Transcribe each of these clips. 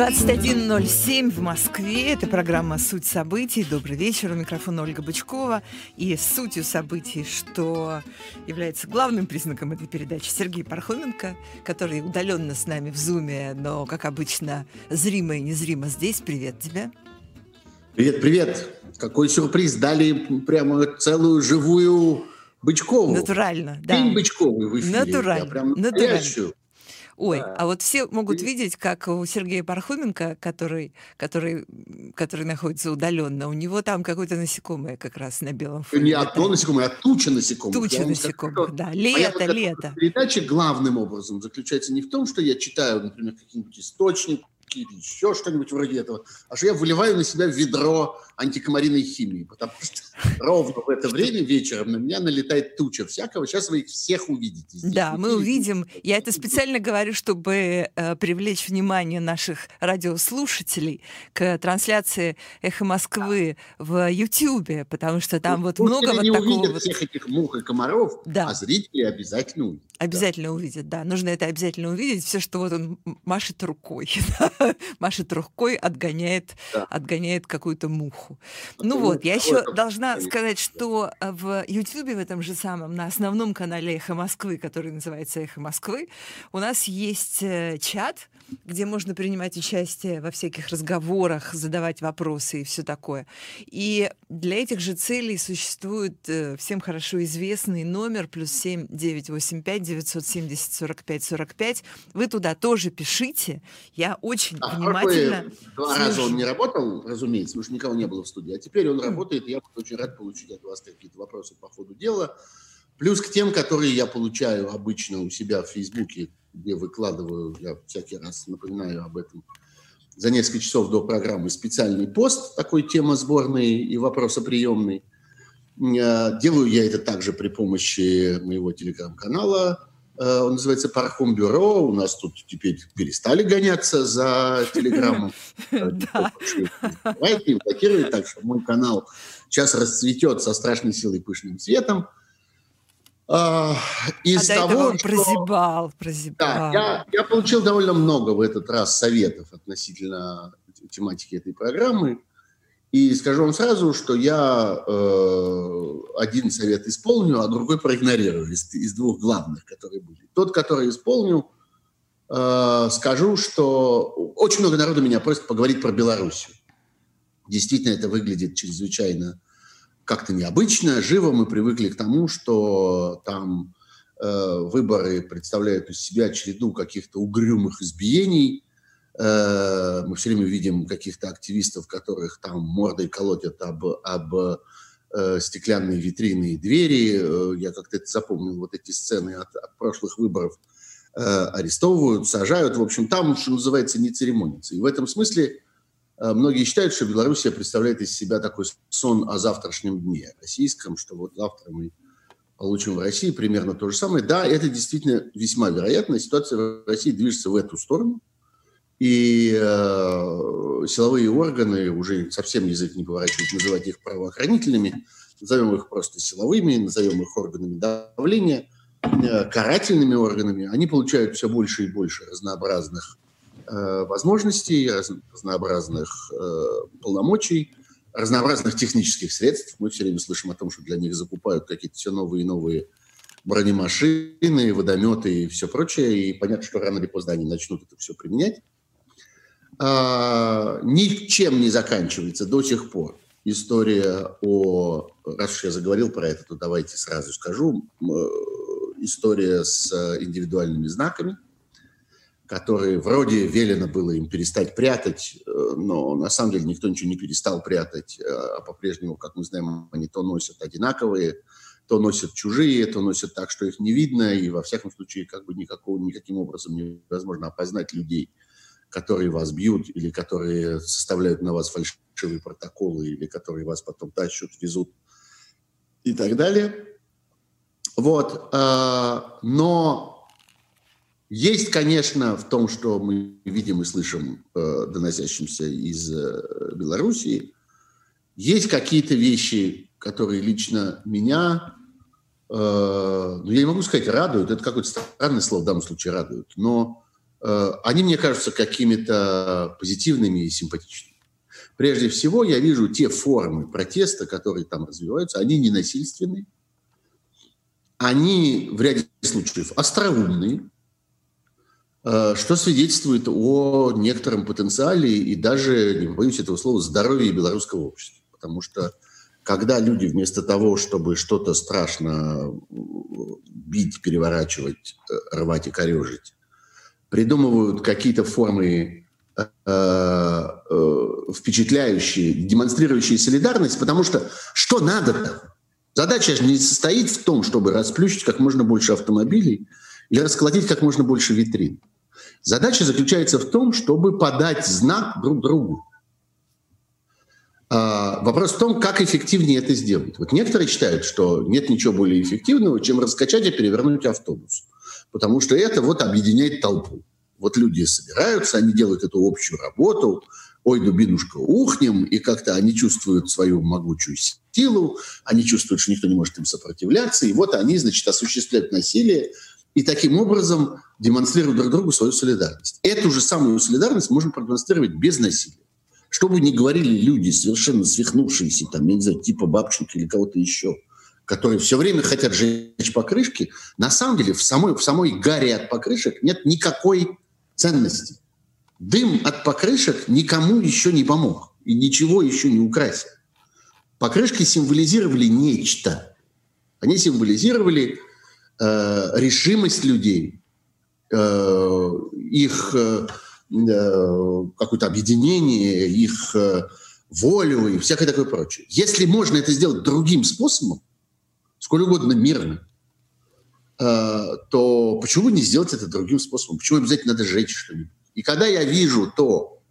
21.07 в Москве. Это программа «Суть событий». Добрый вечер. У микрофона Ольга Бычкова. И сутью событий, что является главным признаком этой передачи, Сергей Пархоменко, который удаленно с нами в Зуме, но, как обычно, зримо и незримо здесь. Привет тебе. Привет, привет. Какой сюрприз. Дали прямо целую живую Бычкову. Натурально, да. День Бычковой в эфире. Натурально. Я прям Натурально. Ой, Да. а вот все могут И- видеть, как у Сергея Пархоменко, который, который, который находится удаленно, у него там какое-то насекомое как раз на белом фоне. Не одно насекомое, а туча насекомых. Туча скажу, насекомых, что да. моя Лето, подготовка лето. к передаче главным образом заключается не в том, что я читаю, например, какие-нибудь источники или еще что-нибудь вроде этого, а что я выливаю на себя ведро антикомариной химии, потому что ровно в это время вечером на меня налетает туча всякого. Сейчас вы их всех увидите. здесь Да, мы увидим. Я это специально говорю, чтобы э, привлечь внимание наших радиослушателей к трансляции «Эхо Москвы» в Ютьюбе, потому что там вот много вот не такого увидят вот... всех этих мух и комаров, Да. а зрители обязательно увидят. Обязательно увидят, да. Нужно это обязательно увидеть. Все, что вот он машет рукой. машет рукой, отгоняет, Да. отгоняет какую-то муху. Ну Ну, вот, я еще должна сказать, что э, в Ютьюбе в этом же самом, на основном канале «Эхо Москвы», который называется «Эхо Москвы», у нас есть э, чат, где можно принимать участие во всяких разговорах, задавать вопросы и все такое. И для этих же целей существует э, всем хорошо известный номер плюс 7 985 970 45 45. Вы туда тоже пишите. Я очень А, внимательно... Два раза слежу. он не работал, разумеется, потому что никого не было в студии. А теперь он работает, и я буду очень рад получить от вас какие-то вопросы по ходу дела. Плюс к тем, которые я получаю обычно у себя в Фейсбуке, где выкладываю, я всякий раз напоминаю об этом, за несколько часов до программы специальный пост, такой тема сборной и вопросоприемный. Э, Делаю я это также при помощи моего телеграм-канала. Э, Он называется Пархом Бюро. У нас тут теперь перестали гоняться за телеграммом. Да. Давайте блокирует, так что мой канал сейчас расцветет со страшной силой и пышным цветом. А, А Из этого того, он что- прозябал, да, прозябал. я, я получил довольно много в этот раз советов относительно тематики этой программы. И скажу вам сразу, что я э, один совет исполню, а другой проигнорирую из, из двух главных, которые были. Тот, который исполню, э, скажу, что очень много народу меня просит поговорить про Белоруссию. Действительно, это выглядит чрезвычайно как-то необычно, живо. Мы привыкли к тому, что там э, выборы представляют из себя череду каких-то угрюмых избиений. Э, мы все время видим каких-то активистов, которых там мордой колотят об, об э, стеклянные витрины и двери. Э, я как-то это запомнил, вот эти сцены от, от прошлых выборов. Арестовывают, сажают. В общем, там, что называется, не церемонится. И в этом смысле многие считают, что Белоруссия представляет из себя такой сон о завтрашнем дне российском, что вот завтра мы получим в России примерно то же самое. Да, это действительно весьма вероятно. Ситуация в России движется в эту сторону. И э, силовые органы, уже совсем язык не поворачивает называть их правоохранительными, назовем их просто силовыми, назовем их органами давления, э, карательными органами, они получают все больше и больше разнообразных э, возможностей, раз- разнообразных э, полномочий, разнообразных технических средств. Мы все время слышим о том, что для них закупают какие-то все новые и новые бронемашины, водометы и все прочее. И понятно, что рано или поздно они начнут это все применять. А, ничем не заканчивается до сих пор история о... Раз уж я заговорил про это, то давайте сразу скажу. Э, История с э, индивидуальными знаками, которые вроде велено было им перестать прятать, э, но на самом деле никто ничего не перестал прятать, э, а по-прежнему, как мы знаем, они то носят одинаковые, то носят чужие, то носят так, что их не видно, и во всяком случае как бы никакого, никаким образом невозможно опознать людей, которые вас бьют, или которые составляют на вас фальшивые протоколы, или которые вас потом тащат, везут и так далее. Вот. э, Но есть, конечно, в том, что мы видим и слышим, э, доносящимся из э, Белоруссии, есть какие-то вещи, которые лично меня, э, ну, я не могу сказать, радуют, это какое-то странное слово в данном случае радуют, но они мне кажутся какими-то позитивными и симпатичными. Прежде всего, я вижу те формы протеста, которые там развиваются, они ненасильственные, они в ряде случаев остроумные, э, что свидетельствует о некотором потенциале и даже, не боюсь этого слова, здоровье белорусского общества. Потому что когда люди вместо того, чтобы что-то страшно бить, переворачивать, э, рвать и корежить, придумывают какие-то формы э, э, впечатляющие, демонстрирующие солидарность, потому что что надо-то? Задача же не состоит в том, чтобы расплющить как можно больше автомобилей или расколотить как можно больше витрин. Задача заключается в том, чтобы подать знак друг другу. А, вопрос в том, как эффективнее это сделать. Вот некоторые считают, что нет ничего более эффективного, чем раскачать и перевернуть автобус. Потому что это вот объединяет толпу. Вот люди собираются, они делают эту общую работу, ой, дубинушка, ухнем, и как-то они чувствуют свою могучую силу, они чувствуют, что никто не может им сопротивляться, и вот они, значит, осуществляют насилие, и таким образом демонстрируют друг другу свою солидарность. Эту же самую солидарность можно продемонстрировать без насилия. Что бы ни говорили люди, совершенно свихнувшиеся, там, я не знаю, типа Бабченко или кого-то еще, которые все время хотят жечь покрышки, на самом деле в самой, в самой гаре от покрышек нет никакой ценности. Дым от покрышек никому еще не помог и ничего еще не украсил. Покрышки символизировали нечто. Они символизировали э, решимость людей, э, их э, э какое-то объединение, их э, волю и всякое такое прочее. Если можно это сделать другим способом, сколь угодно мирно, э, то почему не сделать это другим способом? Почему обязательно надо сжечь что-нибудь? И когда я вижу то,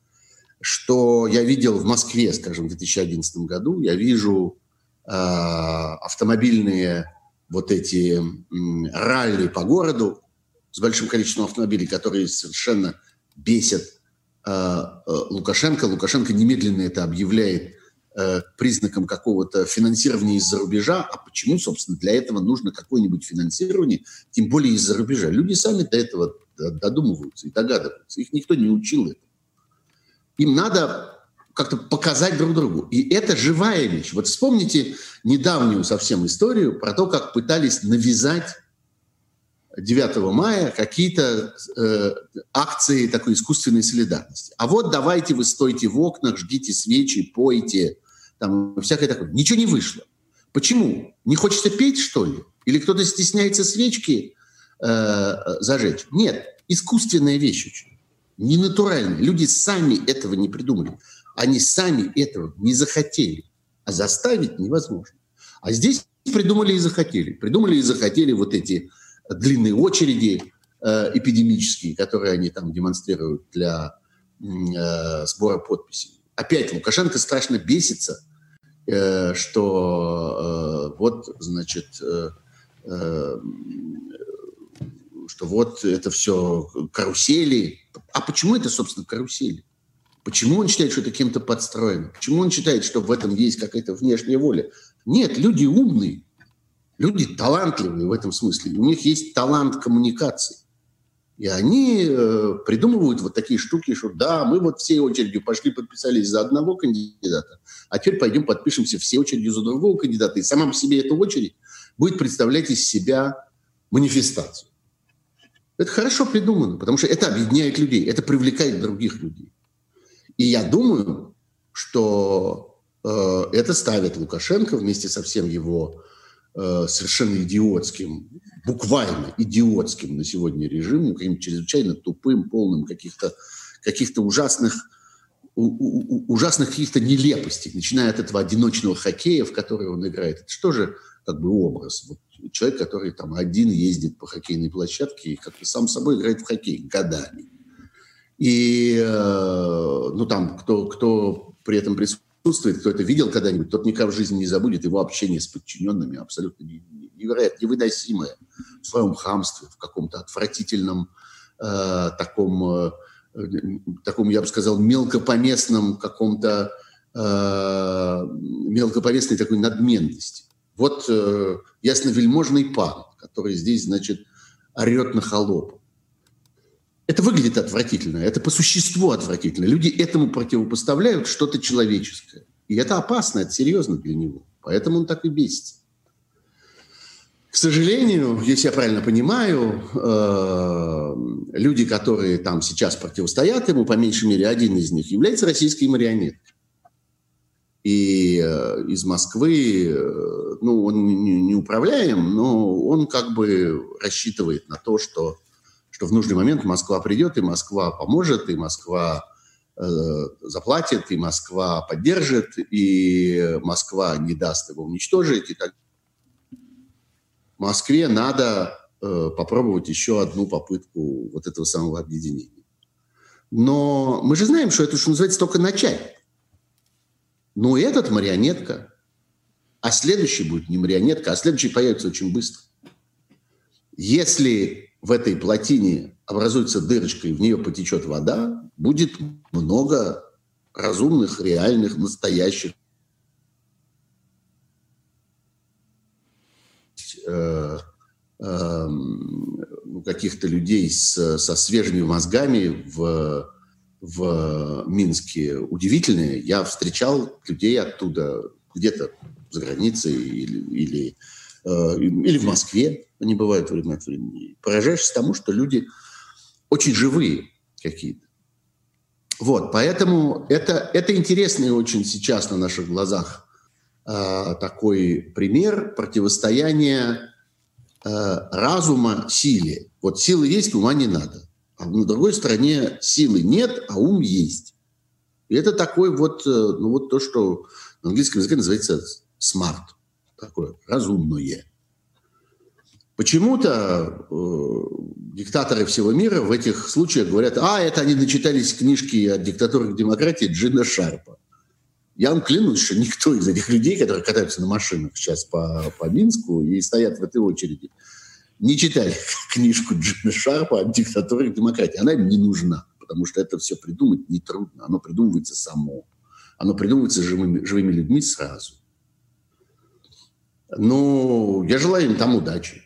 что я видел в Москве, скажем, в 2011 году, я вижу э, автомобильные вот эти э, ралли по городу с большим количеством автомобилей, которые совершенно бесят э, э, Лукашенко. Лукашенко немедленно это объявляет признаком какого-то финансирования из-за рубежа. А почему, собственно, для этого нужно какое-нибудь финансирование, тем более из-за рубежа? Люди сами до этого додумываются и догадываются. Их никто не учил этому. Им надо как-то показать друг другу. И это живая вещь. Вот вспомните недавнюю совсем историю про то, как пытались навязать 9 мая какие-то э, акции такой искусственной солидарности. А вот давайте вы стойте в окнах, жгите свечи, пойте, там всякое такое. Ничего не вышло. Почему? Не хочется петь, что ли? Или кто-то стесняется свечки э, зажечь? Нет, искусственная вещь очень. Не натуральная. Люди сами этого не придумали. Они сами этого не захотели. А заставить невозможно. А здесь придумали и захотели. Придумали и захотели вот эти длинные очереди э, эпидемические, которые они там демонстрируют для э, сбора подписей. Опять Лукашенко страшно бесится, э, что вот, значит, что вот это все карусели. А почему это, собственно, карусели? Почему он считает, что это кем-то подстроено? Почему он считает, что в этом есть какая-то внешняя воля? Нет, люди умные, люди талантливые в этом смысле. У них есть талант коммуникации. И они э, придумывают вот такие штуки, что да, мы вот всей очередью пошли, подписались за одного кандидата, а теперь пойдем подпишемся все очередью за другого кандидата. И сама по себе эта очередь будет представлять из себя манифестацию. Это хорошо придумано, потому что это объединяет людей, это привлекает других людей. И я думаю, что э, это ставит Лукашенко вместе со всем его э, совершенно идиотским, буквально идиотским на сегодня режимом, каким-то чрезвычайно тупым, полным каких-то каких ужасных ужасных каких-то нелепостей, начиная от этого одиночного хоккея, в который он играет. Это что же как бы образ? Вот человек, который там один ездит по хоккейной площадке и как-то сам собой играет в хоккей годами. И, э, ну, там, кто, кто при этом присутствует, кто это видел когда-нибудь, тот никогда в жизни не забудет его общение с подчиненными, абсолютно невероятно, невыносимое в своем хамстве, в каком-то отвратительном э, таком, э, таком, я бы сказал, мелкопоместном каком-то э, мелкопоместной такой надменности. Вот э, ясновельможный пан, который здесь, значит, орет на холопа. Это выглядит отвратительно, это по существу отвратительно. Люди этому противопоставляют что-то человеческое. И это опасно, это серьезно для него. Поэтому он так и бесится. К сожалению, если я правильно понимаю, э, люди, которые там сейчас противостоят ему, по меньшей мере один из них, является российской марионеткой. И э, из Москвы, э, ну, он не управляем, но он как бы рассчитывает на то, что, что в нужный момент Москва придет, и Москва поможет, и Москва заплатит, и Москва поддержит, и Москва не даст его уничтожить, и так Москве надо э, попробовать еще одну попытку вот этого самого объединения. Но мы же знаем, что это, что называется, только начать. Но этот марионетка, а следующий будет не марионетка, а следующий появится очень быстро. Если в этой плотине образуется дырочка и в нее потечет вода, будет много разумных, реальных, настоящих Э, эм, ну, каких-то людей с, со свежими мозгами в, в Минске удивительные. Я встречал людей оттуда, где-то за границей или, или, э, или в Москве, они бывают время от времени. Поражаешься тому, что люди очень живые какие-то. Вот, поэтому это, это интересно очень сейчас на наших глазах Э, такой пример противостояния э, разума силе. Вот силы есть, ума не надо. А на другой стороне силы нет, а ум есть. И это такой вот, э, ну вот то, что на английском языке называется smart, такое разумное. Почему-то э, диктаторы всего мира в этих случаях говорят, а, это они начитались книжки о диктатуре демократии Джина Шарпа. Я вам клянусь, что никто из этих людей, которые катаются на машинах сейчас по, по Минску и стоят в этой очереди, не читали книжку Джина Шарпа о диктатуре демократии. Она им не нужна, потому что это все придумать нетрудно. Оно придумывается само. Оно придумывается живыми, живыми людьми сразу. Ну, я желаю им там удачи.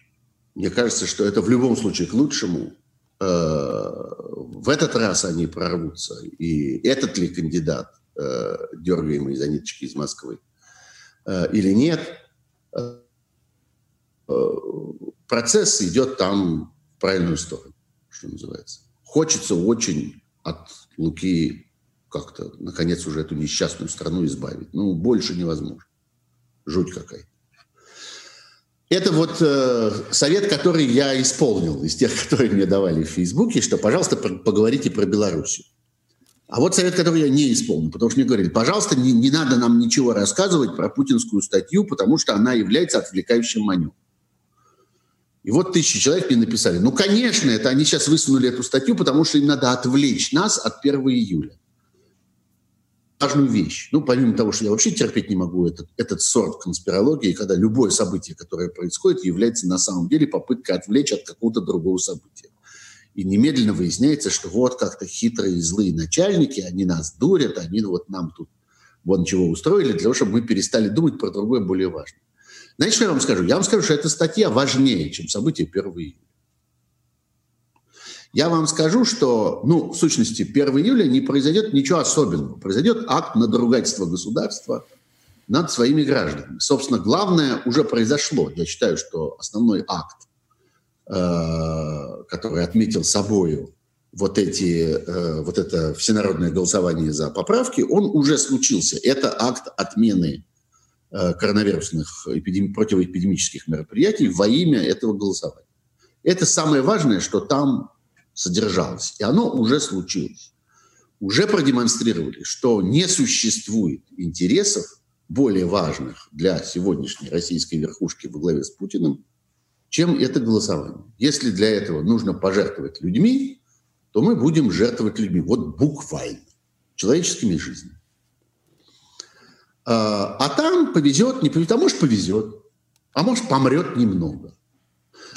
Мне кажется, что это в любом случае к лучшему. Э, в этот раз они прорвутся. И этот ли кандидат э, дергаемый за ниточки из Москвы, э, или нет. Процесс идет там в правильную сторону, что называется. Хочется очень от Луки как-то, наконец, уже эту несчастную страну избавить. Ну, больше невозможно. Жуть какая. Это вот э, совет, который я исполнил из тех, которые мне давали в Фейсбуке, что, пожалуйста, поговорите про Белоруссию. А вот совет, который я не исполнил, потому что мне говорили, пожалуйста, не, не надо нам ничего рассказывать про путинскую статью, потому что она является отвлекающим маневром. И вот тысячи человек мне написали, ну, конечно, это они сейчас высунули эту статью, потому что им надо отвлечь нас от 1 июля. Важную вещь. Ну, помимо того, что я вообще терпеть не могу этот, этот сорт конспирологии, когда любое событие, которое происходит, является на самом деле попыткой отвлечь от какого-то другого события. И немедленно выясняется, что вот как-то хитрые злые начальники, они нас дурят, они вот нам тут вон чего устроили, для того, чтобы мы перестали думать про другое более важное. Знаете, что я вам скажу? Я вам скажу, что эта статья важнее, чем события 1 июля. Я вам скажу, что, ну, в сущности, 1 июля не произойдет ничего особенного. Произойдет акт надругательства государства над своими гражданами. Собственно, главное уже произошло. Я считаю, что основной акт Э, который отметил собою вот, эти, э, вот это всенародное голосование за поправки, он уже случился. Это акт отмены э, коронавирусных эпидеми- противоэпидемических мероприятий во имя этого голосования. Это самое важное, что там содержалось. И оно уже случилось. Уже продемонстрировали, что не существует интересов более важных для сегодняшней российской верхушки во главе с Путиным, чем это голосование. Если для этого нужно пожертвовать людьми, то мы будем жертвовать людьми. Вот буквально. Человеческими жизнями. А, а там повезет, не повезет, а может повезет, а может помрет немного.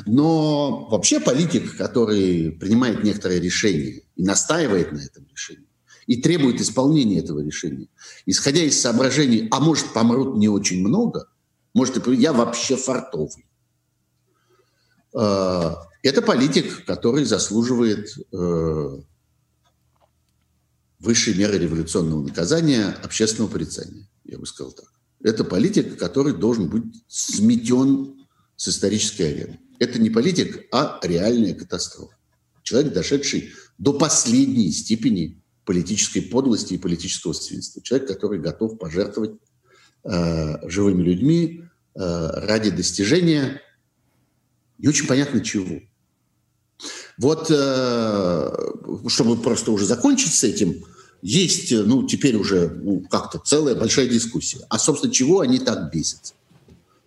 Но вообще политик, который принимает некоторые решения и настаивает на этом решении, и требует исполнения этого решения, исходя из соображений, а может помрут не очень много, может, я вообще фартовый, Э, Это политик, который заслуживает э, высшей меры революционного наказания, общественного порицания, я бы сказал так. Это политик, который должен быть сметен с исторической арены. Это не политик, а реальная катастрофа. Человек, дошедший до последней степени политической подлости и политического свинства. Человек, который готов пожертвовать э, живыми людьми э, ради достижения не очень понятно чего. Вот, э, чтобы просто уже закончить с этим, есть, ну, теперь уже ну, как-то целая большая дискуссия. А, собственно, чего они так бесятся?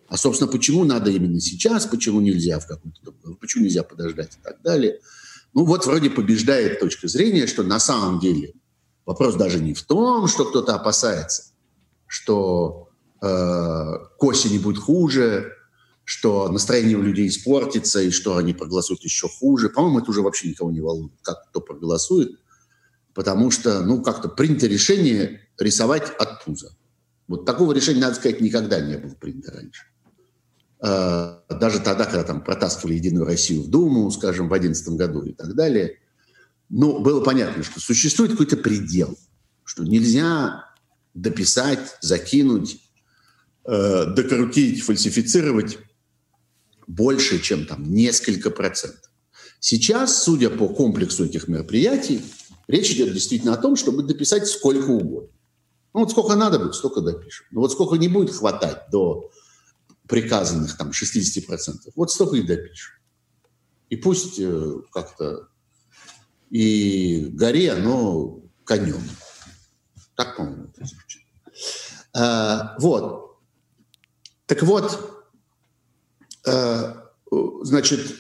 А, собственно, почему надо именно сейчас, почему нельзя в каком-то почему нельзя подождать и так далее. Ну, вот вроде побеждает точка зрения, что на самом деле вопрос даже не в том, что кто-то опасается, что э, к осени будет хуже, что настроение у людей испортится и что они проголосуют еще хуже. По-моему, это уже вообще никого не волнует, как кто проголосует, потому что, ну, как-то принято решение рисовать от пуза. Вот такого решения, надо сказать, никогда не было принято раньше. А, даже тогда, когда там протаскивали Единую Россию в Думу, скажем, в 2011 году и так далее, ну, было понятно, что существует какой-то предел, что нельзя дописать, закинуть, э, докрутить, фальсифицировать больше, чем там несколько процентов. Сейчас, судя по комплексу этих мероприятий, речь идет действительно о том, чтобы дописать сколько угодно. Ну вот сколько надо будет, столько допишем. Но вот сколько не будет хватать до приказанных там 60%, вот столько и допишем. И пусть э, как-то и горе оно конем. Так, по-моему, это звучит. А, вот. Так вот, Э, значит,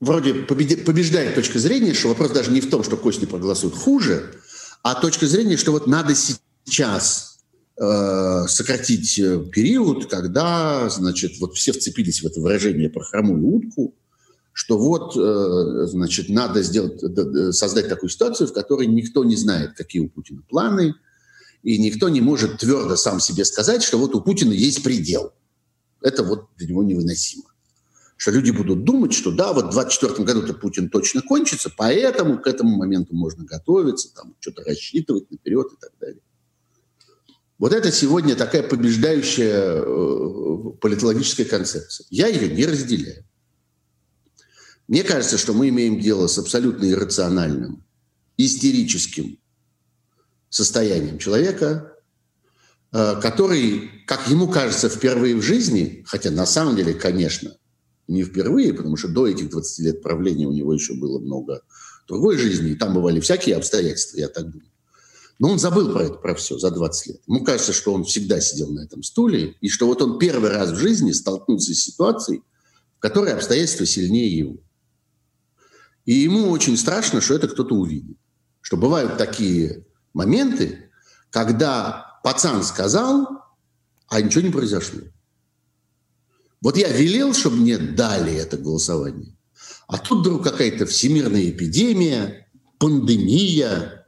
вроде побеждает точка зрения, что вопрос даже не в том, что Костя проголосует хуже, а точка зрения, что вот надо сейчас сократить э, период, когда, значит, вот все вцепились в это выражение про хромую утку, что вот, э, значит, надо сделать, создать такую ситуацию, в которой никто не знает, какие у Путина планы, и никто не может твердо сам себе сказать, что вот у Путина есть предел. Это вот для него невыносимо что люди будут думать, что да, вот в 2024 году-то Путин точно кончится, поэтому к этому моменту можно готовиться, там, что-то рассчитывать наперед и так далее. Вот это сегодня такая побеждающая э, политологическая концепция. Я ее не разделяю. Мне кажется, что мы имеем дело с абсолютно иррациональным, истерическим состоянием человека, э, который, как ему кажется, впервые в жизни, хотя на самом деле, конечно, не впервые, потому что до этих 20 лет правления у него еще было много другой жизни, и там бывали всякие обстоятельства, я так думаю. Но он забыл про это, про все за 20 лет. Ему кажется, что он всегда сидел на этом стуле, и что вот он первый раз в жизни столкнулся с ситуацией, в которой обстоятельства сильнее его. И ему очень страшно, что это кто-то увидит. Что бывают такие моменты, когда пацан сказал, а ничего не произошло. Вот я велел, чтобы мне дали это голосование. А тут вдруг какая-то всемирная эпидемия, пандемия,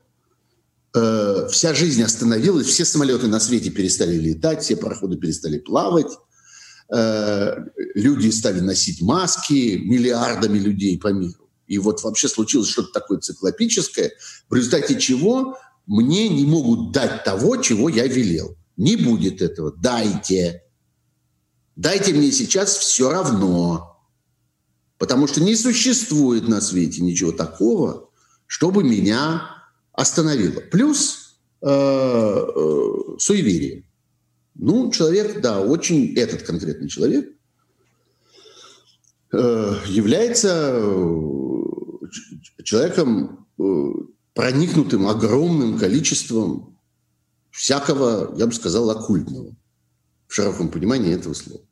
э, вся жизнь остановилась, все самолеты на свете перестали летать, все пароходы перестали плавать, э, люди стали носить маски миллиардами людей по миру. И вот вообще случилось что-то такое циклопическое, в результате чего мне не могут дать того, чего я велел. Не будет этого. Дайте. Дайте мне сейчас все равно. Потому что не существует на свете ничего такого, чтобы меня остановило. Плюс э, э, суеверие. Ну, человек, да, очень, этот конкретный человек э, является э, человеком, э, проникнутым огромным количеством всякого, я бы сказал, оккультного в широком понимании этого слова.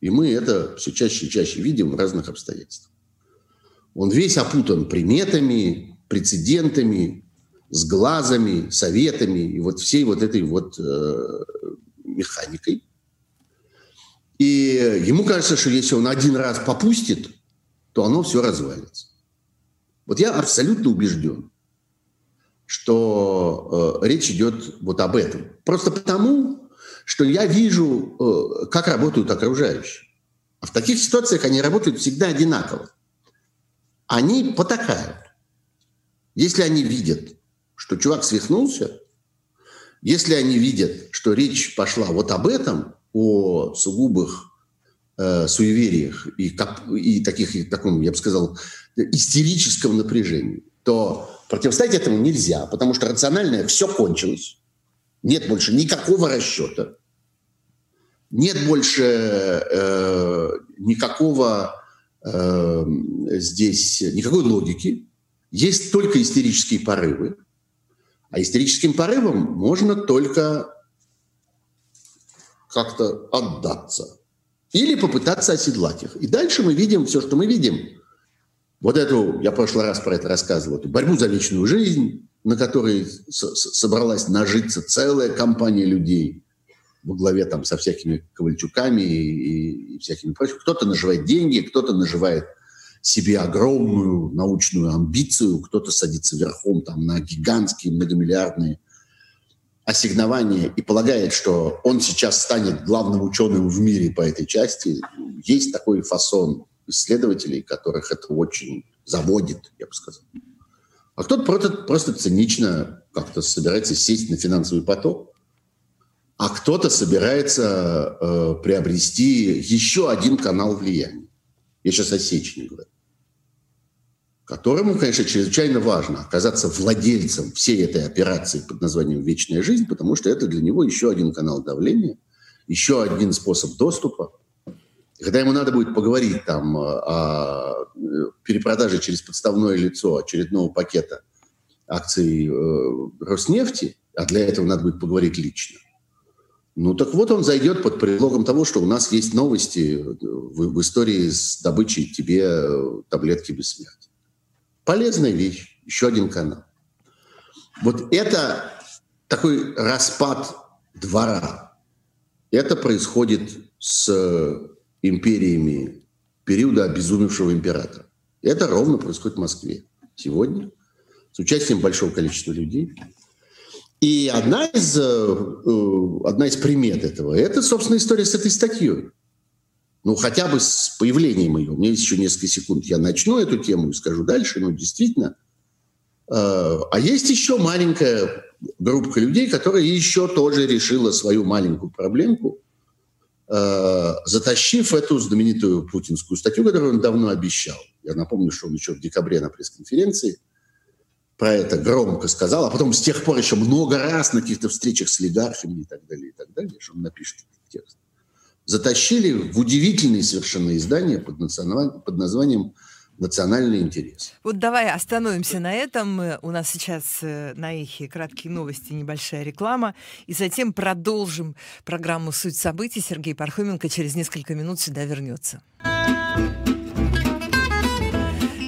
И мы это все чаще и чаще видим в разных обстоятельствах. Он весь опутан приметами, прецедентами, с глазами, советами и вот всей вот этой вот э, механикой. И ему кажется, что если он один раз попустит, то оно все развалится. Вот я абсолютно убежден, что э, речь идет вот об этом. Просто потому, что я вижу, э, как работают окружающие. А в таких ситуациях они работают всегда одинаково. они потакают. Если они видят, что чувак свихнулся, если они видят, что речь пошла вот об этом, о сугубых э, суевериях и, и таких, и таком, я бы сказал, истерическом напряжении, то противостоять этому нельзя, потому что рациональное все кончилось. Нет больше никакого расчета. Нет больше э, никакого э, здесь, никакой логики. Есть только истерические порывы. А истерическим порывом можно только как-то отдаться. Или попытаться оседлать их. И дальше мы видим все, что мы видим. Вот эту, я в прошлый раз про это рассказывал, эту борьбу за вечную жизнь, на которой собралась нажиться целая компания людей во главе там со всякими Ковальчуками и, и всякими прочими. Кто-то наживает деньги, кто-то наживает себе огромную научную амбицию, кто-то садится верхом там, на гигантские многомиллиардные ассигнования и полагает, что он сейчас станет главным ученым в мире по этой части. Есть такой фасон исследователей, которых это очень заводит, я бы сказал. А кто-то просто, просто цинично как-то собирается сесть на финансовый поток, а кто-то собирается э, приобрести еще один канал влияния. Я сейчас о Сечине говорю которому, конечно, чрезвычайно важно оказаться владельцем всей этой операции под названием «Вечная жизнь», потому что это для него еще один канал давления, еще один способ доступа. И когда ему надо будет поговорить там о перепродаже через подставное лицо очередного пакета акций э, Роснефти, а для этого надо будет поговорить лично, ну так вот он зайдет под предлогом того, что у нас есть новости в, в истории с добычей тебе таблетки бессмертия. Полезная вещь, еще один канал. Вот это такой распад двора. Это происходит с империями периода обезумевшего императора. Это ровно происходит в Москве сегодня с участием большого количества людей. И одна из, э, одна из примет этого – это, собственно, история с этой статьей ну, хотя бы с появлением ее. У меня есть еще несколько секунд. Я начну эту тему и скажу дальше. Но действительно. Э, а есть еще маленькая группа людей, которая еще тоже решила свою маленькую проблемку, э, затащив эту знаменитую путинскую статью, которую он давно обещал. Я напомню, что он еще в декабре на пресс-конференции про это громко сказал, а потом с тех пор еще много раз на каких-то встречах с олигархами и так далее, и так далее, что он напишет этот текст затащили в удивительные совершенно издания под, под названием национальный интерес. Вот давай остановимся на этом. У нас сейчас э, на эхе краткие новости, небольшая реклама. И затем продолжим программу «Суть событий». Сергей Пархоменко через несколько минут сюда вернется.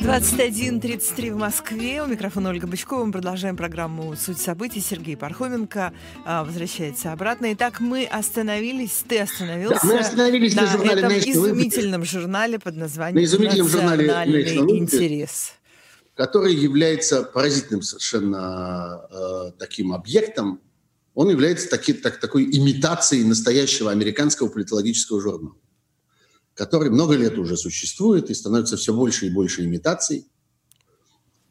21.33 в Москве. У микрофона Ольга Бычкова. Мы продолжаем программу «Суть событий». Сергей Пархоменко а, возвращается обратно. Итак, мы остановились, ты остановился да, мы остановились на, на журнале этом изумительном журнале под названием на изумительном журнале «Национальный интерес». Который является поразительным совершенно э, таким объектом. Он является таки, так, такой имитацией настоящего американского политологического журнала который много лет уже существует и становится все больше и больше имитаций,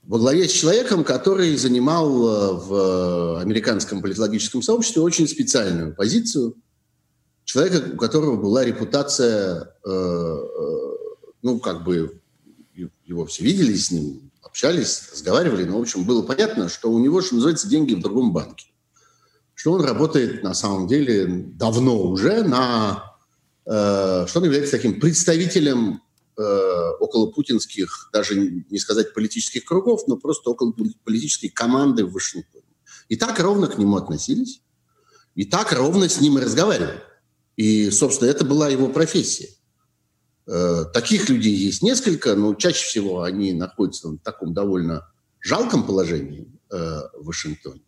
во главе с человеком, который занимал э, в американском политологическом сообществе очень специальную позицию, человека, у которого была репутация, э, э, ну, как бы, его все видели с ним, общались, разговаривали, но, в общем, было понятно, что у него, что называется, деньги в другом банке. Что он работает, на самом деле, давно уже на Э, что он является таким представителем э, около путинских, даже не сказать политических кругов, но просто около политической команды в Вашингтоне. И так ровно к нему относились, и так ровно с ним и разговаривали. И, собственно, это была его профессия. Э, таких людей есть несколько, но чаще всего они находятся в таком довольно жалком положении в Вашингтоне.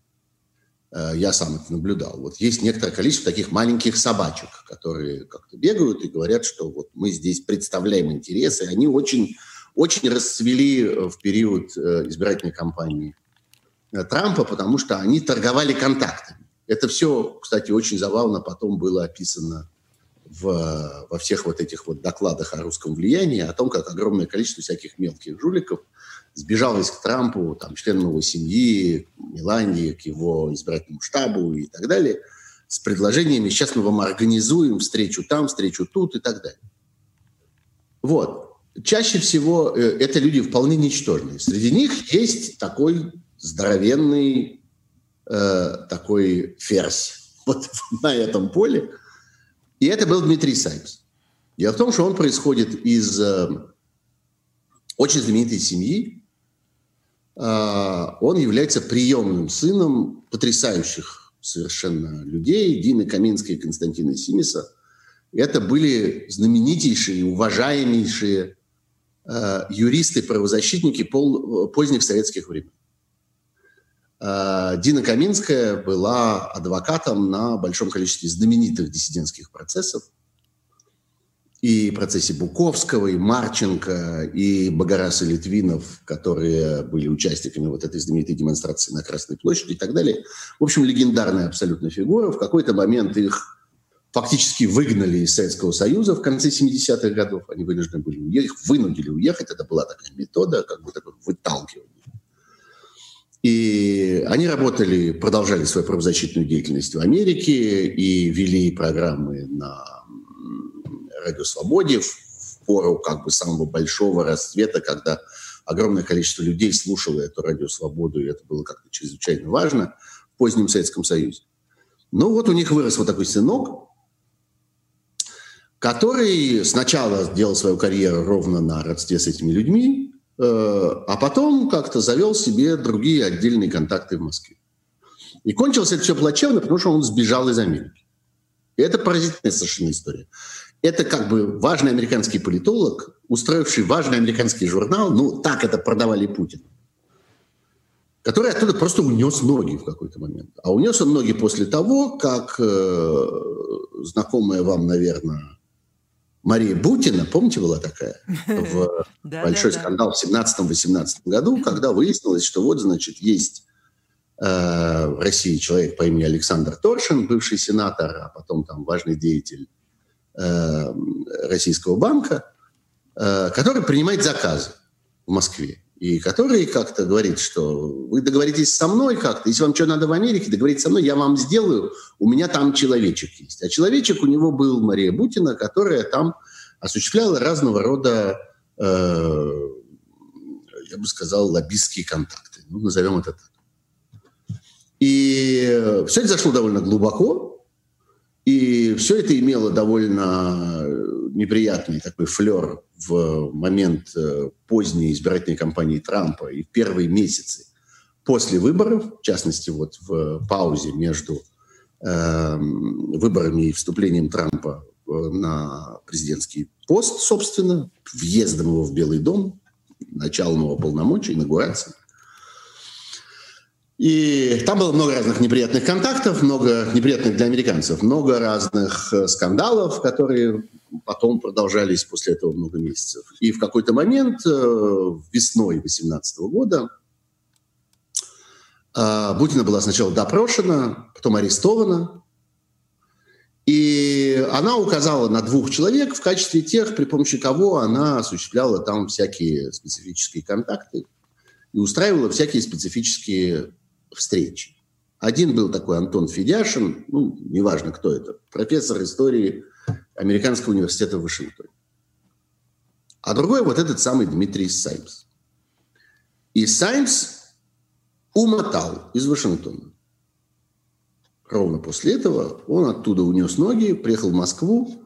Э, я сам это наблюдал. Вот есть некоторое количество таких маленьких собачек, которые как-то бегают и говорят, что вот мы здесь представляем интересы. Они очень, очень расцвели э, в период э, избирательной кампании Трампа, потому что они торговали контактами. Это все, кстати, очень забавно потом было описано в, во всех вот этих вот докладах о русском влиянии, о том, как огромное количество всяких мелких жуликов сбежалось к Трампу, там, членам его семьи, Мелании, к его избирательному штабу и так далее, с предложениями, сейчас мы вам организуем встречу там, встречу тут и так далее. Вот. Чаще всего э, это люди вполне ничтожные. Среди них есть такой здоровенный э, такой ферзь вот на этом поле. И это был Дмитрий Сайпс. Дело в том, что он происходит из э, очень знаменитой семьи. Э, он является приемным сыном потрясающих совершенно людей Дины Каминской и Константина Симиса. Это были знаменитейшие, уважаемейшие э, юристы, правозащитники пол, поздних советских времен. Э, Дина Каминская была адвокатом на большом количестве знаменитых диссидентских процессов. И процессе Буковского, и Марченко, и Багарас Литвинов, которые были участниками вот этой знаменитой демонстрации на Красной площади и так далее. В общем, легендарная абсолютно фигура. В какой-то момент их фактически выгнали из Советского Союза в конце 70-х годов. Они вынуждены были уехать, их вынудили уехать. Это была такая метода, как бы такое выталкивание и они работали, продолжали свою правозащитную деятельность в Америке и вели программы на Радио Свободе в пору как бы самого большого расцвета, когда огромное количество людей слушало эту Радио Свободу, и это было как-то чрезвычайно важно в позднем Советском Союзе. Ну вот у них вырос вот такой сынок, который сначала сделал свою карьеру ровно на родстве с этими людьми, а потом как-то завел себе другие отдельные контакты в Москве. И кончилось это все плачевно, потому что он сбежал из Америки. И это поразительная совершенно история. Это как бы важный американский политолог, устроивший важный американский журнал, ну, так это продавали Путин, который оттуда просто унес ноги в какой-то момент. А унес он ноги после того, как э, знакомая вам, наверное, Мария Бутина, помните, была такая, в большой скандал в 17-18 году, когда выяснилось, что вот, значит, есть э, в России человек по имени Александр Торшин, бывший сенатор, а потом там важный деятель э, Российского банка, э, который принимает заказы в Москве и который как-то говорит, что вы договоритесь со мной как-то, если вам что надо в Америке, договоритесь со мной, я вам сделаю, у меня там человечек есть. А человечек у него был Мария Бутина, которая там осуществляла разного рода, э, я бы сказал, лоббистские контакты. Ну, назовем это так. И все это зашло довольно глубоко, и все это имело довольно неприятный такой флер в момент э, поздней избирательной кампании Трампа и первые месяцы после выборов, в частности, вот в паузе между э, выборами и вступлением Трампа э, на президентский пост, собственно, въездом его в Белый дом, началом его полномочий, инаугурации. И там было много разных неприятных контактов, много неприятных для американцев, много разных э, скандалов, которые потом продолжались после этого много месяцев. И в какой-то момент, э, весной 2018 года, э, Бутина была сначала допрошена, потом арестована. И она указала на двух человек в качестве тех, при помощи кого она осуществляла там всякие специфические контакты и устраивала всякие специфические встречи. Один был такой Антон Федяшин, ну, неважно, кто это, профессор истории Американского университета в Вашингтоне. А другой вот этот самый Дмитрий Саймс. И Саймс умотал из Вашингтона. Ровно после этого он оттуда унес ноги, приехал в Москву,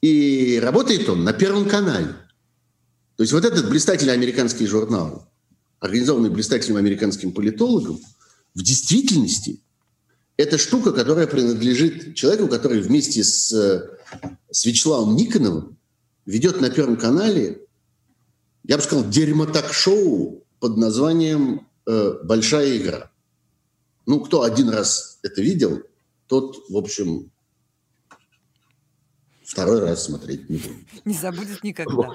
и работает он на Первом канале. То есть вот этот блистательный американский журнал, организованный блистательным американским политологом, в действительности это штука, которая принадлежит человеку, который вместе с, с Вячеславом Никоновым ведет на Первом канале, я бы сказал, дерьмо-так-шоу под названием э, «Большая игра». Ну, кто один раз это видел, тот, в общем, второй раз смотреть не будет. Не забудет никогда.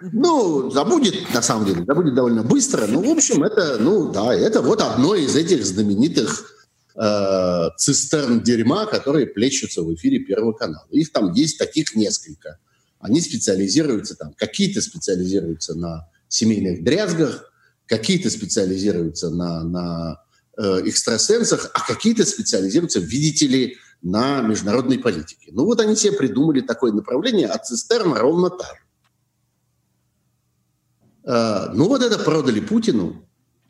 Ну, забудет, на самом деле, забудет довольно быстро. Ну, в общем, это, ну, да, это вот одно из этих знаменитых э, цистерн дерьма, которые плещутся в эфире Первого канала. Их там есть таких несколько. Они специализируются там, какие-то специализируются на семейных дрязгах, какие-то специализируются на, на э, экстрасенсах, а какие-то специализируются, видите ли, на международной политике. Ну вот они себе придумали такое направление, а цистерн ровно так. Э, ну вот это продали Путину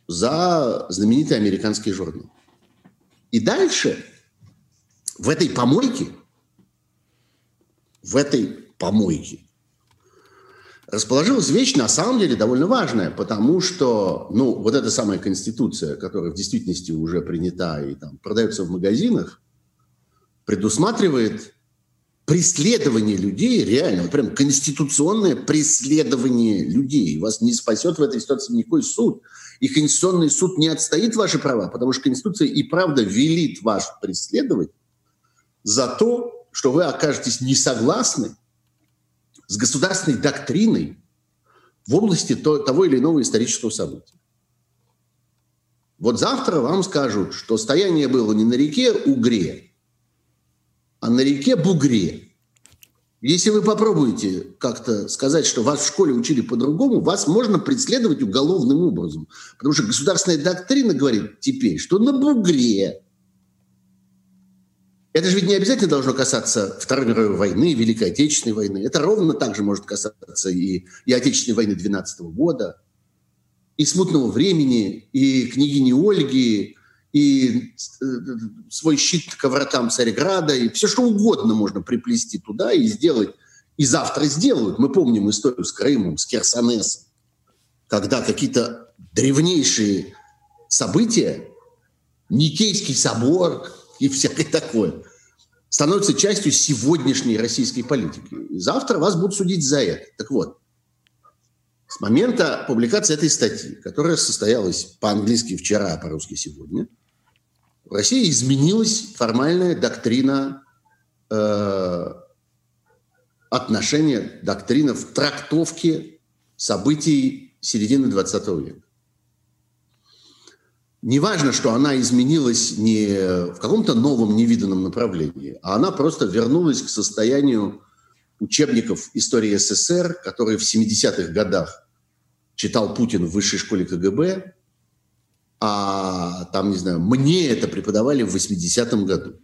за знаменитый американский журнал. И дальше в этой помойке, в этой помойке расположилась вещь, на самом деле, довольно важная, потому что, ну, вот эта самая конституция, которая в действительности уже принята и там продается в магазинах, предусматривает преследование людей, реально, прям конституционное преследование людей. Вас не спасет в этой ситуации никакой суд. И Конституционный суд не отстоит ваши права, потому что Конституция и правда велит вас преследовать за то, что вы окажетесь не согласны с государственной доктриной в области того или иного исторического события. Вот завтра вам скажут, что стояние было не на реке Угре, а на реке Бугре. Если вы попробуете как-то сказать, что вас в школе учили по-другому, вас можно преследовать уголовным образом. Потому что государственная доктрина говорит теперь, что на Бугре это же ведь не обязательно должно касаться Второй мировой войны, Великой Отечественной войны. Это ровно так же может касаться и, и Отечественной войны 12 года, и смутного времени, и княгини Ольги, и э, свой щит к вратам Царьграда, и все что угодно можно приплести туда и сделать. И завтра сделают. Мы помним историю с Крымом, с Керсонесом, когда какие-то древнейшие события, Никейский собор и всякое такое, становятся частью сегодняшней российской политики. И завтра вас будут судить за это. Так вот, с момента публикации этой статьи, которая состоялась по-английски вчера, а по-русски сегодня, в России изменилась формальная доктрина э, отношения, доктрина в трактовке событий середины 20 века. Неважно, что она изменилась не в каком-то новом невиданном направлении, а она просто вернулась к состоянию учебников истории СССР, которые в 70-х годах читал Путин в высшей школе КГБ, а там, не знаю, мне это преподавали в 80-м году.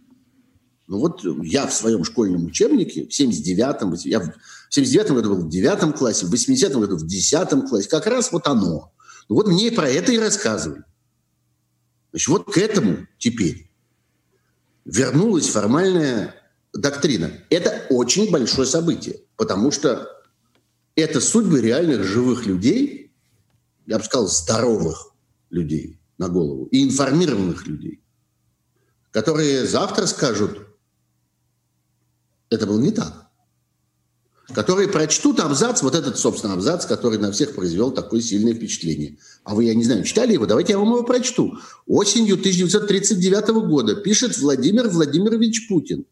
Ну вот я в своем школьном учебнике в 79-м, я в 79-м году был в 9 классе, в 80-м году в 10 классе, как раз вот оно. Ну вот мне про это и рассказывали. Значит, вот к этому теперь вернулась формальная доктрина. Это очень большое событие, потому что это судьбы реальных живых людей, я бы сказал, здоровых людей на голову, и информированных людей, которые завтра скажут, это было не так которые прочтут абзац, вот этот, собственно, абзац, который на всех произвел такое сильное впечатление. А вы, я не знаю, читали его? Давайте я вам его прочту. Осенью 1939 года пишет Владимир Владимирович Путин.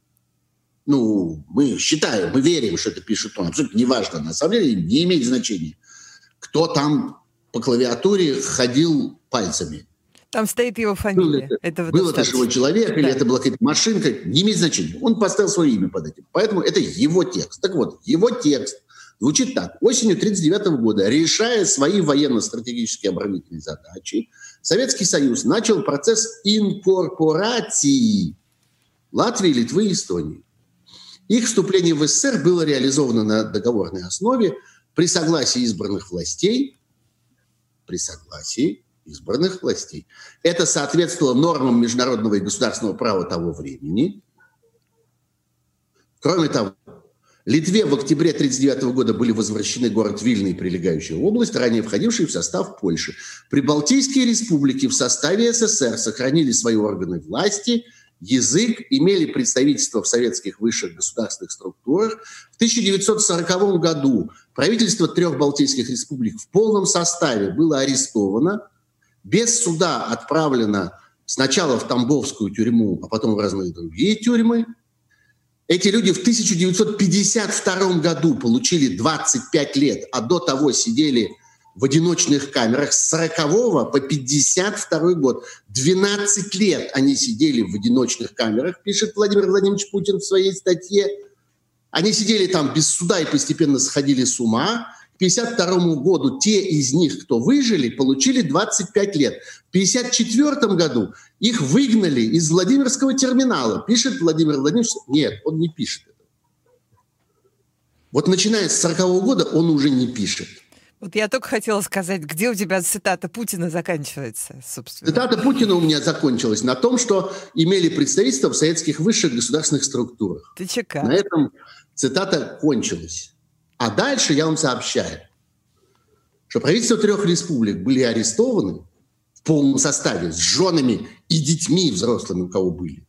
Ну, мы считаем, мы верим, что это пишет он. Абсолютно неважно. На самом деле не имеет значения, кто там по клавиатуре ходил пальцами. Там стоит его фамилия. Был это, был это живой человек да. или это была какая-то машинка, не имеет значения. Он поставил свое имя под этим. Поэтому это его текст. Так вот, его текст звучит так. Осенью 1939 года, решая свои военно-стратегические оборонительные задачи, Советский Союз начал процесс инкорпорации Латвии, Литвы и Эстонии. Их вступление в СССР было реализовано на договорной основе при согласии избранных властей, при согласии избранных властей. Это соответствовало нормам международного и государственного права того времени. Кроме того, Литве в октябре 1939 года были возвращены город Вильна и прилегающая область, ранее входившие в состав Польши. Прибалтийские республики в составе СССР сохранили свои органы власти, язык, имели представительство в советских высших государственных структурах. В 1940 году правительство трех Балтийских республик в полном составе было арестовано, без суда отправлена сначала в Тамбовскую тюрьму, а потом в разные другие тюрьмы. Эти люди в 1952 году получили 25 лет, а до того сидели в одиночных камерах с 40 по 52 год. 12 лет они сидели в одиночных камерах, пишет Владимир Владимирович Путин в своей статье. Они сидели там без суда и постепенно сходили с ума. К 1952 году те из них, кто выжили, получили 25 лет. В 1954 году их выгнали из Владимирского терминала. Пишет Владимир Владимирович. Нет, он не пишет. Вот начиная с 1940 года он уже не пишет. Вот я только хотела сказать, где у тебя цитата Путина заканчивается, собственно. Цитата Путина у меня закончилась на том, что имели представительство в советских высших государственных структурах. Ты чека. На этом цитата кончилась. А дальше я вам сообщаю, что правительства трех республик были арестованы в полном составе с женами и детьми взрослыми, у кого были.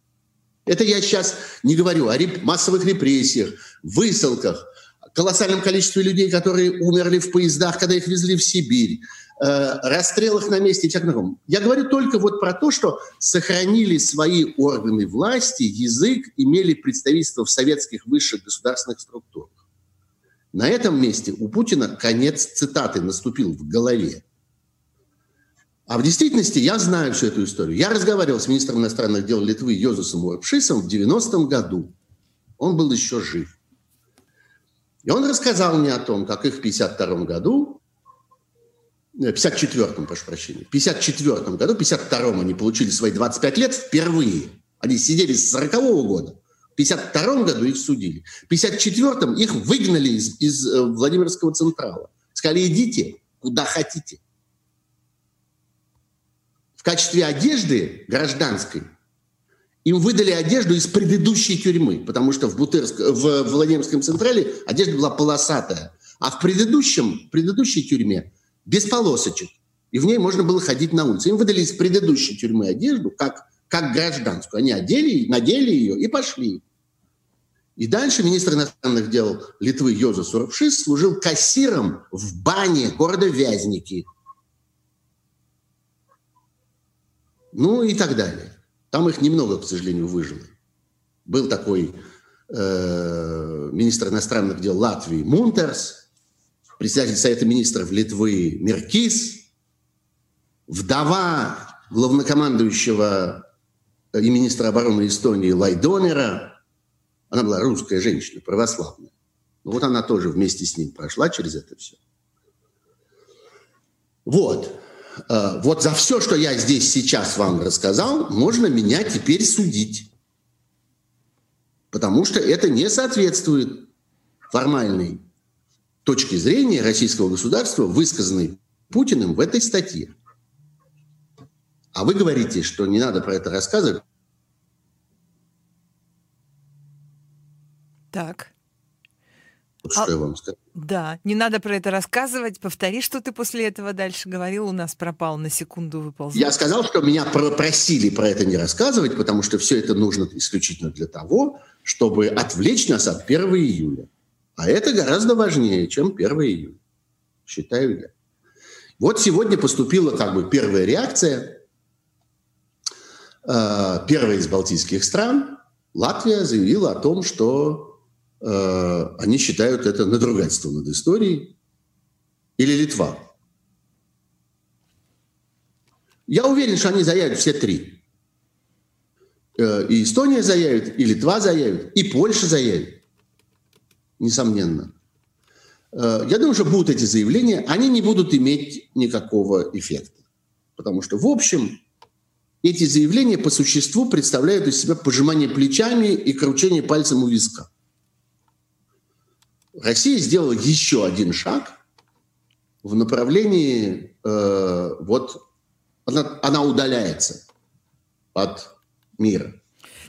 Это я сейчас не говорю о массовых репрессиях, высылках, колоссальном количестве людей, которые умерли в поездах, когда их везли в Сибирь, э, расстрелах на месте и всяком таком. Я говорю только вот про то, что сохранили свои органы власти, язык, имели представительство в советских высших государственных структурах. На этом месте у Путина конец цитаты наступил в голове. А в действительности я знаю всю эту историю. Я разговаривал с министром иностранных дел Литвы Йозусом Уэпшисом в 90-м году. Он был еще жив. И он рассказал мне о том, как их в 52 году, в 54-м, прошу прощения, в 54 году, в 52-м они получили свои 25 лет впервые. Они сидели с 40 -го года. В 52 году их судили. В 54-м их выгнали из, из э, Владимирского Централа. Сказали, идите куда хотите. В качестве одежды гражданской им выдали одежду из предыдущей тюрьмы, потому что в, Бутырск, в Владимирском Централе одежда была полосатая, а в предыдущем, предыдущей тюрьме без полосочек. И в ней можно было ходить на улице. Им выдали из предыдущей тюрьмы одежду, как, как гражданскую. Они одели, надели ее и пошли. И дальше министр иностранных дел Литвы Йоза Суровшис служил кассиром в бане города Вязники. Ну и так далее. Там их немного, к сожалению, выжило. Был такой э, министр иностранных дел Латвии Мунтерс, председатель Совета министров Литвы Меркис, вдова главнокомандующего и министра обороны Эстонии Лайдонера. Она была русская женщина, православная. Ну вот она тоже вместе с ним прошла через это все. Вот. Э, вот за все, что я здесь сейчас вам рассказал, можно меня теперь судить. Потому что это не соответствует формальной точке зрения российского государства, высказанной Путиным в этой статье. А вы говорите, что не надо про это рассказывать. Так. Вот а, что я вам скажу. Да, не надо про это рассказывать. Повтори, что ты после этого дальше говорил. У нас пропал на секунду выползал. Я сказал, что меня просили про это не рассказывать, потому что все это нужно исключительно для того, чтобы отвлечь нас от 1 июля. А это гораздо важнее, чем 1 июля, считаю я. Вот сегодня поступила как бы первая реакция. Э, первая из балтийских стран, Латвия, заявила о том, что Э, они считают это надругательством над историей. Или Литва. Я уверен, что они заявят все три. Э, и Эстония заявит, и Литва заявит, и Польша заявит. Несомненно. Э, я думаю, что будут эти заявления, они не будут иметь никакого эффекта. Потому что, в общем, эти заявления по существу представляют из себя пожимание плечами и кручение пальцем у виска. Россия сделала еще один шаг в направлении, э, вот она, она удаляется от мира.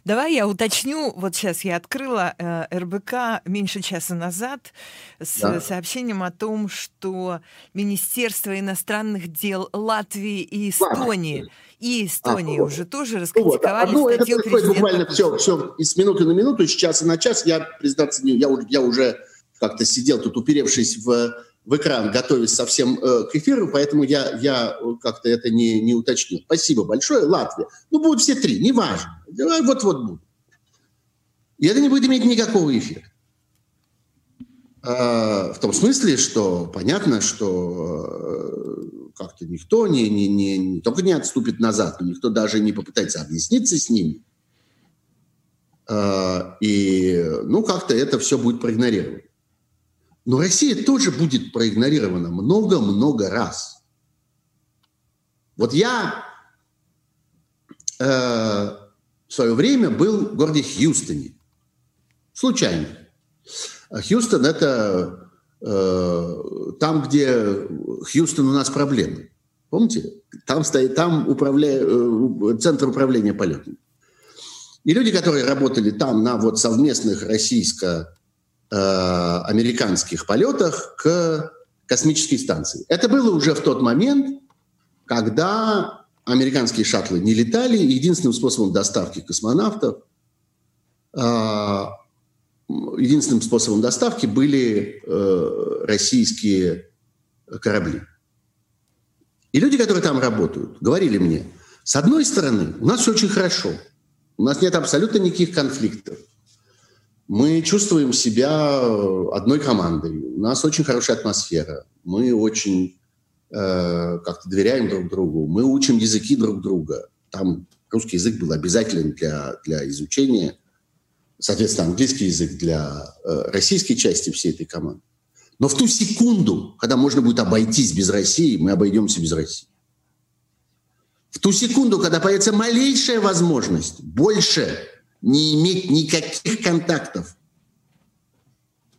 Давай я уточню. Вот сейчас я открыла э, РБК меньше часа назад с да. сообщением о том, что Министерство иностранных дел Латвии и Эстонии и Эстонии а, уже тоже раскритиковали вот. ну, статью это буквально все, все из минуты на минуту, из часа на час. Я, признаться, я, я уже как-то сидел тут, уперевшись в, в экран, готовясь совсем э, к эфиру, поэтому я, я как-то это не, не уточнил. Спасибо большое. Латвия. Ну, будут все три, неважно. Вот-вот будут. И это не будет иметь никакого эффекта. В том смысле, что понятно, что как-то никто не, не, не, не только не отступит назад, но никто даже не попытается объясниться с ними. И, ну, как-то это все будет проигнорировано. Но Россия тоже будет проигнорирована много-много раз. Вот я э, в свое время был в городе Хьюстоне. Случайно. Хьюстон – это э, там, где Хьюстон у нас проблемы. Помните? Там стоит там управля... Э, центр управления полетами. И люди, которые работали там на вот совместных российско Э, полетах к космической станции. Это было уже в тот момент, когда американские шаттлы не летали, единственным способом доставки космонавтов, э, единственным способом доставки были э, российские корабли. И люди, которые там работают, говорили мне, с одной стороны, у нас все очень хорошо, у нас нет абсолютно никаких конфликтов, мы чувствуем себя э, одной командой. У нас очень хорошая атмосфера. Мы очень э, как-то доверяем друг другу. Мы учим языки друг друга. Там русский язык был обязателен для, для изучения. Соответственно, английский язык для э, российской части всей этой команды. Но в ту секунду, когда можно будет обойтись без России, мы обойдемся без России. В ту секунду, когда появится малейшая возможность больше не иметь никаких контактов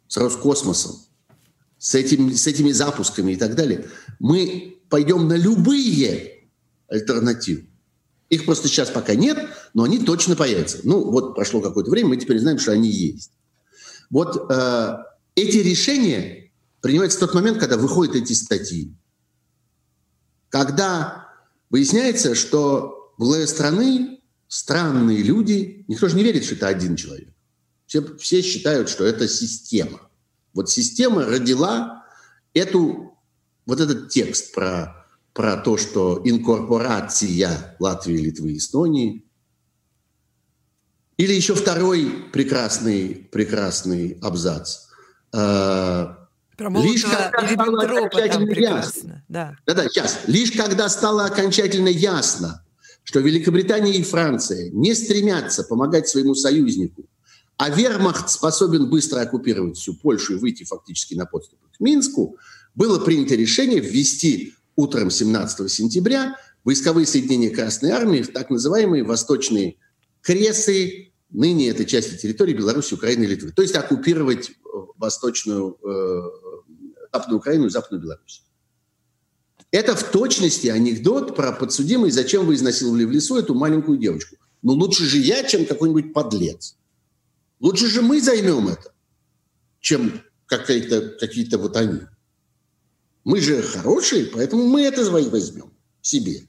с Роскосмосом, с, этим, с этими запусками и так далее, мы пойдем на любые альтернативы. Их просто сейчас пока нет, но они точно появятся. Ну, вот прошло какое-то время, мы теперь знаем, что они есть. Вот э, эти решения принимаются в тот момент, когда выходят эти статьи. Когда выясняется, что в главе страны странные люди, никто же не верит, что это один человек. Все, все считают, что это система. Вот система родила эту, вот этот текст про, про то, что инкорпорация Латвии, Литвы, Эстонии. Или еще второй прекрасный, прекрасный абзац. Э, про Лишь когда стало окончательно ясно. Да. Да, да, сейчас. Лишь когда стало окончательно ясно, что Великобритания и Франция не стремятся помогать своему союзнику, а вермахт способен быстро оккупировать всю Польшу и выйти фактически на подступы к Минску, было принято решение ввести утром 17 сентября войсковые соединения Красной Армии в так называемые восточные кресы, ныне это части территории Беларуси, Украины и Литвы. То есть оккупировать восточную, э, западную Украину и западную Беларусь. Это в точности анекдот про подсудимый, зачем вы изнасиловали в лесу эту маленькую девочку. Ну лучше же я, чем какой-нибудь подлец. Лучше же мы займем это, чем какие-то какие вот они. Мы же хорошие, поэтому мы это возьмем себе.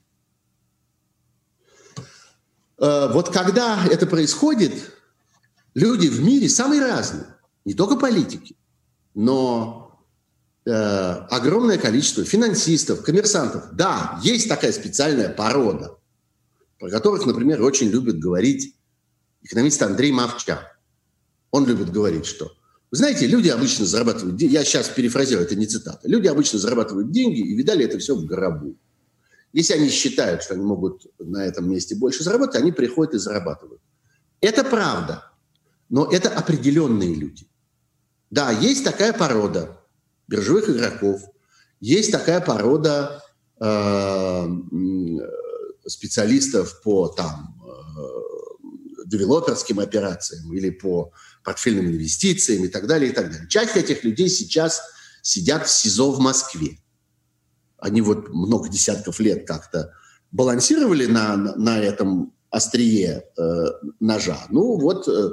Э, вот когда это происходит, люди в мире самые разные, не только политики, но Э, огромное количество финансистов, коммерсантов. Да, есть такая специальная порода, про которых, например, очень любит говорить экономист Андрей Мовчак. Он любит говорить, что вы знаете, люди обычно зарабатывают деньги, я сейчас перефразирую, это не цитата, люди обычно зарабатывают деньги и видали это все в гробу. Если они считают, что они могут на этом месте больше заработать, они приходят и зарабатывают. Это правда, но это определенные люди. Да, есть такая порода, биржевых игроков. Есть такая порода э, специалистов по там, э, девелоперским операциям или по портфельным инвестициям и так далее, и так далее. Часть этих людей сейчас сидят в СИЗО в Москве. Они вот много десятков лет как-то балансировали на, на этом острие э, ножа. Ну вот э,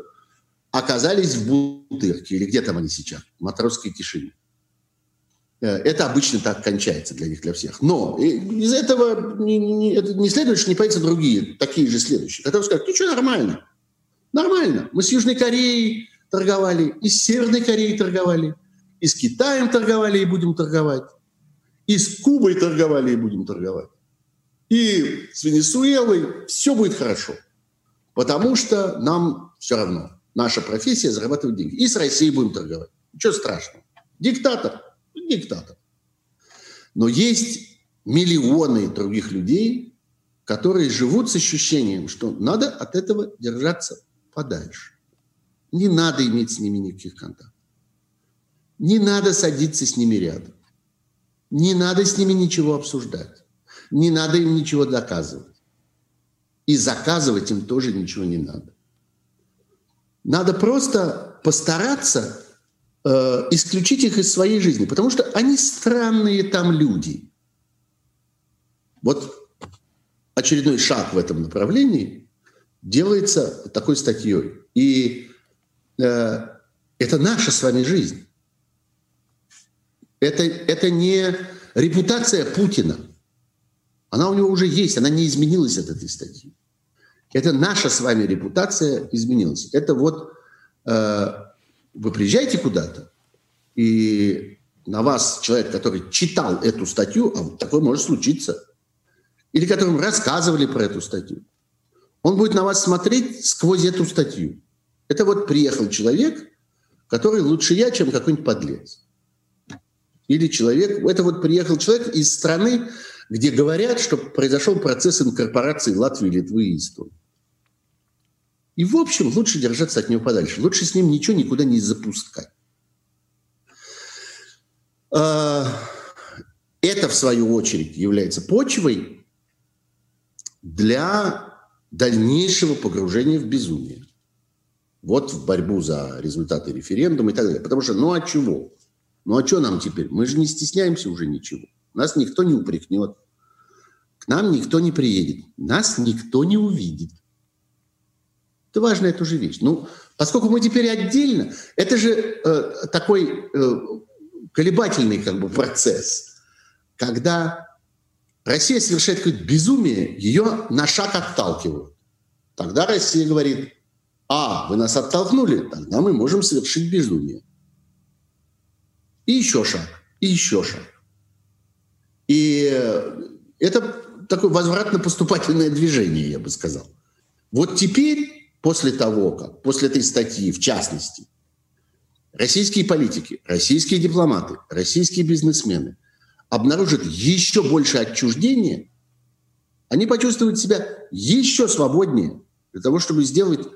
оказались в Бутырке, или где там они сейчас, в матросской тишине. Э, это обычно так кончается для них, для всех. Но из этого не, не, не следует, что не появятся другие, такие же следующие, которые скажут, ну что, нормально. Нормально. Мы с Южной Кореей торговали, и с Северной Кореей торговали, и с Китаем торговали и будем торговать, и с Кубой торговали и будем торговать, и с Венесуэлой. Все будет хорошо. Потому что нам все равно. Наша профессия зарабатывать деньги. И с Россией будем торговать. Ничего страшного. Диктатор. Диктатор. Но есть миллионы других людей, которые живут с ощущением, что надо от этого держаться подальше. Не надо иметь с ними никаких контактов. Не надо садиться с ними рядом. Не надо с ними ничего обсуждать. Не надо им ничего доказывать. И заказывать им тоже ничего не надо. Надо просто постараться э, исключить их из своей жизни, потому что они странные там люди. Вот очередной шаг в этом направлении делается такой статьей. И э, это наша с вами жизнь. Это, это не репутация Путина. Она у него уже есть, она не изменилась от этой статьи. Это наша с вами репутация изменилась. Это вот э, вы приезжаете куда-то, и на вас человек, который читал эту статью, а такое может случиться, или которым рассказывали про эту статью, он будет на вас смотреть сквозь эту статью. Это вот приехал человек, который лучше я, чем какой-нибудь подлец. Или человек, это вот приехал человек из страны, где говорят, что произошел процесс инкорпорации Латвии, Литвы и Эстонии. И, в общем, лучше держаться от него подальше. Лучше с ним ничего никуда не запускать. А, это, в свою очередь, является почвой для дальнейшего погружения в безумие. Вот в борьбу за результаты референдума и так далее. Потому что, ну а чего? Ну а что нам теперь? Мы же не стесняемся уже ничего. Нас никто не упрекнет. К нам никто не приедет. Нас никто не увидит. Это важная тоже вещь. Ну, поскольку мы теперь отдельно, это же э, такой э, колебательный как бы процесс, когда Россия совершает какое-то безумие, ее на шаг отталкивают. Тогда Россия говорит, а, вы нас оттолкнули, тогда мы можем совершить безумие. И еще шаг, и еще шаг. И это такое возвратно-поступательное движение, я бы сказал. Вот теперь, после того, как, после этой статьи, в частности, российские политики, российские дипломаты, российские бизнесмены обнаружат еще больше отчуждения, они почувствуют себя еще свободнее для того, чтобы сделать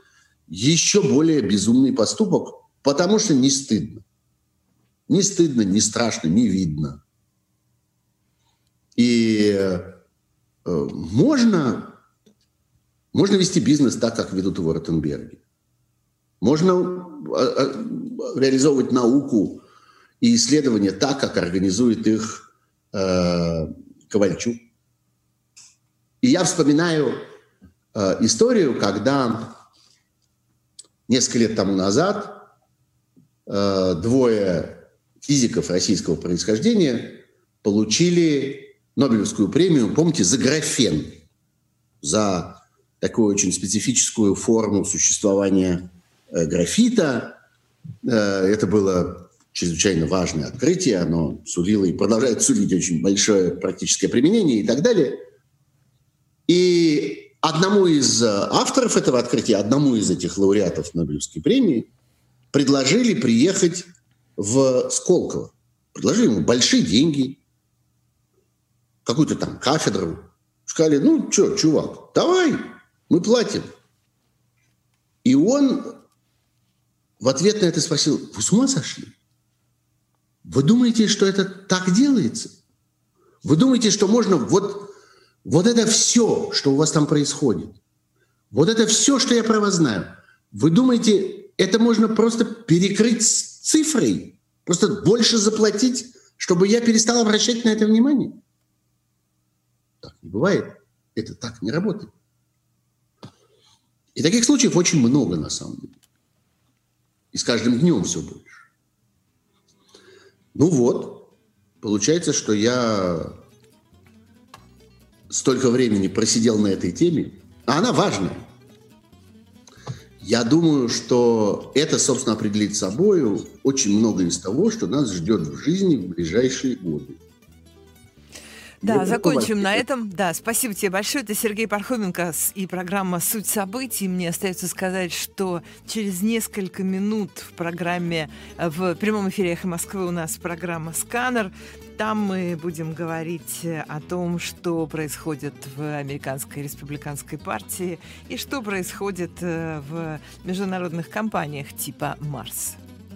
еще более безумный поступок, потому что не стыдно. Не стыдно, не страшно, не видно. И э, можно, можно вести бизнес так, как ведут его Ротенберги. Можно а, а, реализовывать науку и исследования так, как организует их э, Ковальчук. И я вспоминаю э, историю, когда несколько лет тому назад э, двое физиков российского происхождения получили Нобелевскую премию, помните, за графен, за такую очень специфическую форму существования э, графита. Э, это было чрезвычайно важное открытие, оно сулило и продолжает сулить очень большое практическое применение и так далее. И одному из э, авторов этого открытия, одному из этих лауреатов Нобелевской премии предложили приехать в Сколково. Предложили ему большие деньги, какую-то там кафедру. Сказали, ну что, чувак, давай, мы платим. И он в ответ на это спросил, вы с ума сошли? Вы думаете, что это так делается? Вы думаете, что можно вот, вот это все, что у вас там происходит, вот это все, что я про вас знаю, вы думаете, это можно просто перекрыть цифрой, просто больше заплатить, чтобы я перестал обращать на это внимание. Так не бывает. Это так не работает. И таких случаев очень много на самом деле. И с каждым днем все больше. Ну вот, получается, что я столько времени просидел на этой теме, а она важная. Я думаю, что это, собственно, определит собой очень много из того, что нас ждет в жизни в ближайшие годы. Да, закончим на этом. Да, спасибо тебе большое. Это Сергей Пархоменко и программа «Суть событий». Мне остается сказать, что через несколько минут в программе, в прямом эфире «Эхо Москвы» у нас программа «Сканер». Там мы будем говорить о том, что происходит в Американской республиканской партии и что происходит э, в международных компаниях типа «Марс».